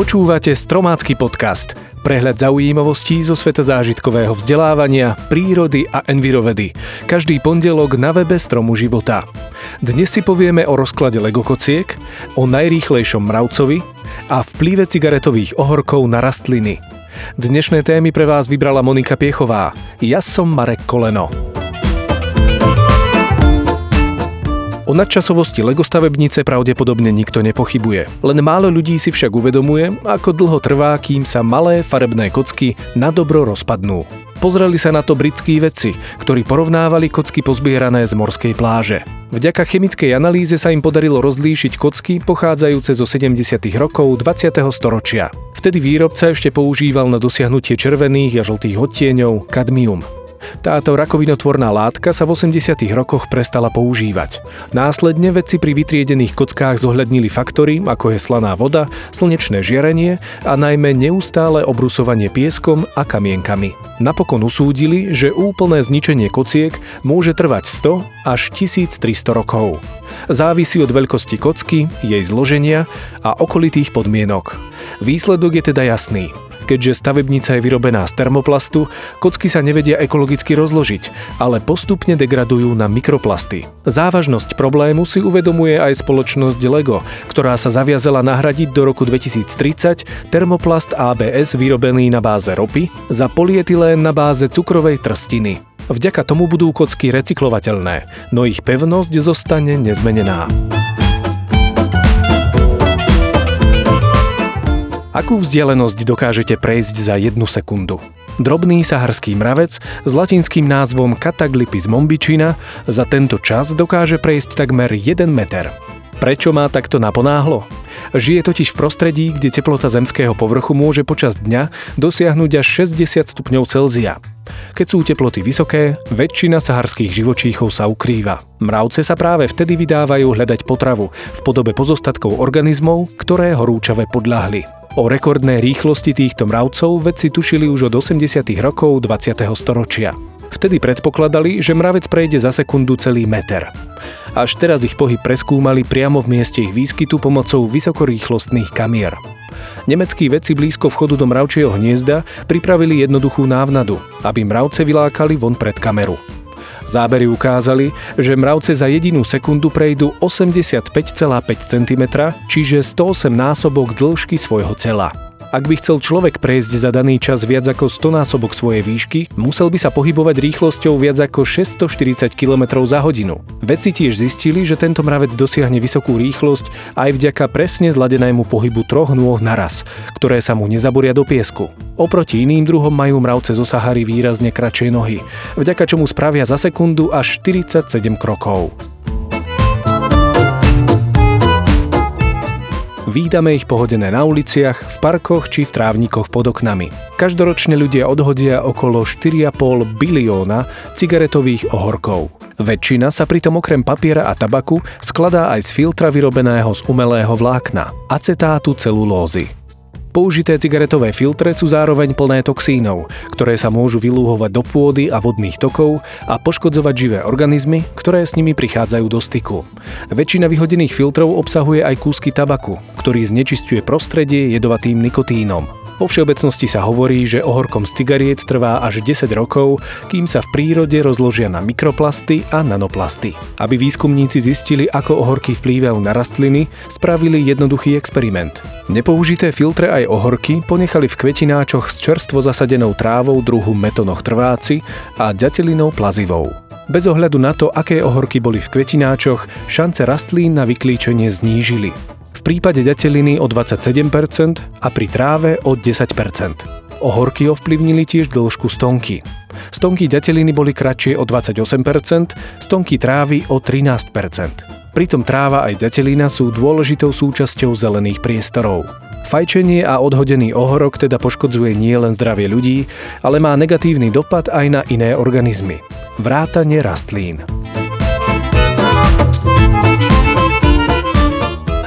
Počúvate Stromácky podcast, prehľad zaujímavostí zo sveta zážitkového vzdelávania, prírody a envirovedy. Každý pondelok na webe Stromu života. Dnes si povieme o rozklade legokociek, o najrýchlejšom mravcovi a vplyve cigaretových ohorkov na rastliny. Dnešné témy pre vás vybrala Monika Piechová. Ja som Marek Koleno. O nadčasovosti Lego stavebnice pravdepodobne nikto nepochybuje. Len málo ľudí si však uvedomuje, ako dlho trvá, kým sa malé farebné kocky na dobro rozpadnú. Pozreli sa na to britskí vedci, ktorí porovnávali kocky pozbierané z morskej pláže. Vďaka chemickej analýze sa im podarilo rozlíšiť kocky pochádzajúce zo 70. rokov 20. storočia. Vtedy výrobca ešte používal na dosiahnutie červených a žltých odtieňov kadmium. Táto rakovinotvorná látka sa v 80. rokoch prestala používať. Následne vedci pri vytriedených kockách zohľadnili faktory, ako je slaná voda, slnečné žiarenie a najmä neustále obrusovanie pieskom a kamienkami. Napokon usúdili, že úplné zničenie kociek môže trvať 100 až 1300 rokov. Závisí od veľkosti kocky, jej zloženia a okolitých podmienok. Výsledok je teda jasný keďže stavebnica je vyrobená z termoplastu, kocky sa nevedia ekologicky rozložiť, ale postupne degradujú na mikroplasty. Závažnosť problému si uvedomuje aj spoločnosť Lego, ktorá sa zaviazala nahradiť do roku 2030 termoplast ABS vyrobený na báze ropy za polietylén na báze cukrovej trstiny. Vďaka tomu budú kocky recyklovateľné, no ich pevnosť zostane nezmenená. Akú vzdialenosť dokážete prejsť za jednu sekundu? Drobný saharský mravec s latinským názvom Cataglypis mombičina za tento čas dokáže prejsť takmer 1 meter. Prečo má takto naponáhlo? Žije totiž v prostredí, kde teplota zemského povrchu môže počas dňa dosiahnuť až 60 stupňov Celzia. Keď sú teploty vysoké, väčšina saharských živočíchov sa ukrýva. Mravce sa práve vtedy vydávajú hľadať potravu v podobe pozostatkov organizmov, ktoré horúčave podľahli. O rekordnej rýchlosti týchto mravcov vedci tušili už od 80. rokov 20. storočia. Vtedy predpokladali, že mravec prejde za sekundu celý meter. Až teraz ich pohyb preskúmali priamo v mieste ich výskytu pomocou vysokorýchlostných kamier. Nemeckí vedci blízko vchodu do mravčieho hniezda pripravili jednoduchú návnadu, aby mravce vylákali von pred kameru. Zábery ukázali, že mravce za jedinú sekundu prejdú 85,5 cm, čiže 108 násobok dĺžky svojho tela. Ak by chcel človek prejsť za daný čas viac ako 100 násobok svojej výšky, musel by sa pohybovať rýchlosťou viac ako 640 km za hodinu. Vedci tiež zistili, že tento mravec dosiahne vysokú rýchlosť aj vďaka presne zladenému pohybu troch nôh naraz, ktoré sa mu nezaboria do piesku. Oproti iným druhom majú mravce zo Sahary výrazne kratšie nohy, vďaka čomu spravia za sekundu až 47 krokov. Vídame ich pohodené na uliciach, v parkoch či v trávnikoch pod oknami. Každoročne ľudia odhodia okolo 4,5 bilióna cigaretových ohorkov. Väčšina sa pritom okrem papiera a tabaku skladá aj z filtra vyrobeného z umelého vlákna, acetátu celulózy. Použité cigaretové filtre sú zároveň plné toxínov, ktoré sa môžu vylúhovať do pôdy a vodných tokov a poškodzovať živé organizmy, ktoré s nimi prichádzajú do styku. Väčšina vyhodených filtrov obsahuje aj kúsky tabaku, ktorý znečisťuje prostredie jedovatým nikotínom. Vo všeobecnosti sa hovorí, že ohorkom z cigariet trvá až 10 rokov, kým sa v prírode rozložia na mikroplasty a nanoplasty. Aby výskumníci zistili, ako ohorky vplývajú na rastliny, spravili jednoduchý experiment. Nepoužité filtre aj ohorky ponechali v kvetináčoch s čerstvo zasadenou trávou druhu metonoch trváci a ďatelinou plazivou. Bez ohľadu na to, aké ohorky boli v kvetináčoch, šance rastlín na vyklíčenie znížili v prípade ďateliny o 27% a pri tráve o 10%. Ohorky ovplyvnili tiež dĺžku stonky. Stonky ďateliny boli kratšie o 28%, stonky trávy o 13%. Pritom tráva aj ďatelina sú dôležitou súčasťou zelených priestorov. Fajčenie a odhodený ohorok teda poškodzuje nielen zdravie ľudí, ale má negatívny dopad aj na iné organizmy. Vrátanie rastlín.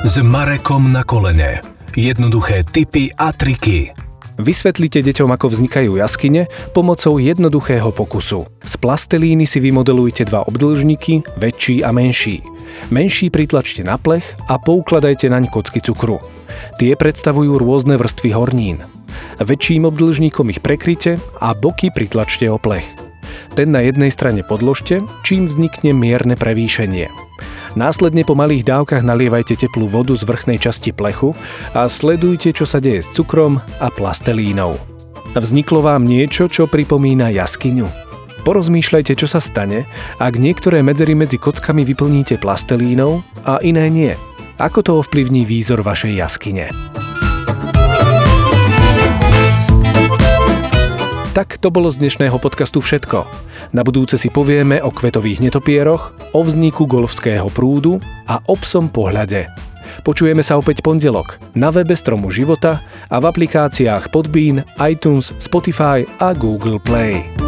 S Marekom na kolene. Jednoduché tipy a triky. Vysvetlite deťom, ako vznikajú jaskyne pomocou jednoduchého pokusu. Z plastelíny si vymodelujte dva obdĺžniky, väčší a menší. Menší pritlačte na plech a poukladajte naň kocky cukru. Tie predstavujú rôzne vrstvy hornín. Väčším obdĺžníkom ich prekryte a boky pritlačte o plech. Ten na jednej strane podložte, čím vznikne mierne prevýšenie. Následne po malých dávkach nalievajte teplú vodu z vrchnej časti plechu a sledujte, čo sa deje s cukrom a plastelínou. Vzniklo vám niečo, čo pripomína jaskyňu? Porozmýšľajte, čo sa stane, ak niektoré medzery medzi kockami vyplníte plastelínou a iné nie. Ako to ovplyvní výzor vašej jaskyne? Tak to bolo z dnešného podcastu všetko. Na budúce si povieme o kvetových netopieroch, o vzniku golfského prúdu a o psom pohľade. Počujeme sa opäť pondelok na webe Stromu života a v aplikáciách Podbean, iTunes, Spotify a Google Play.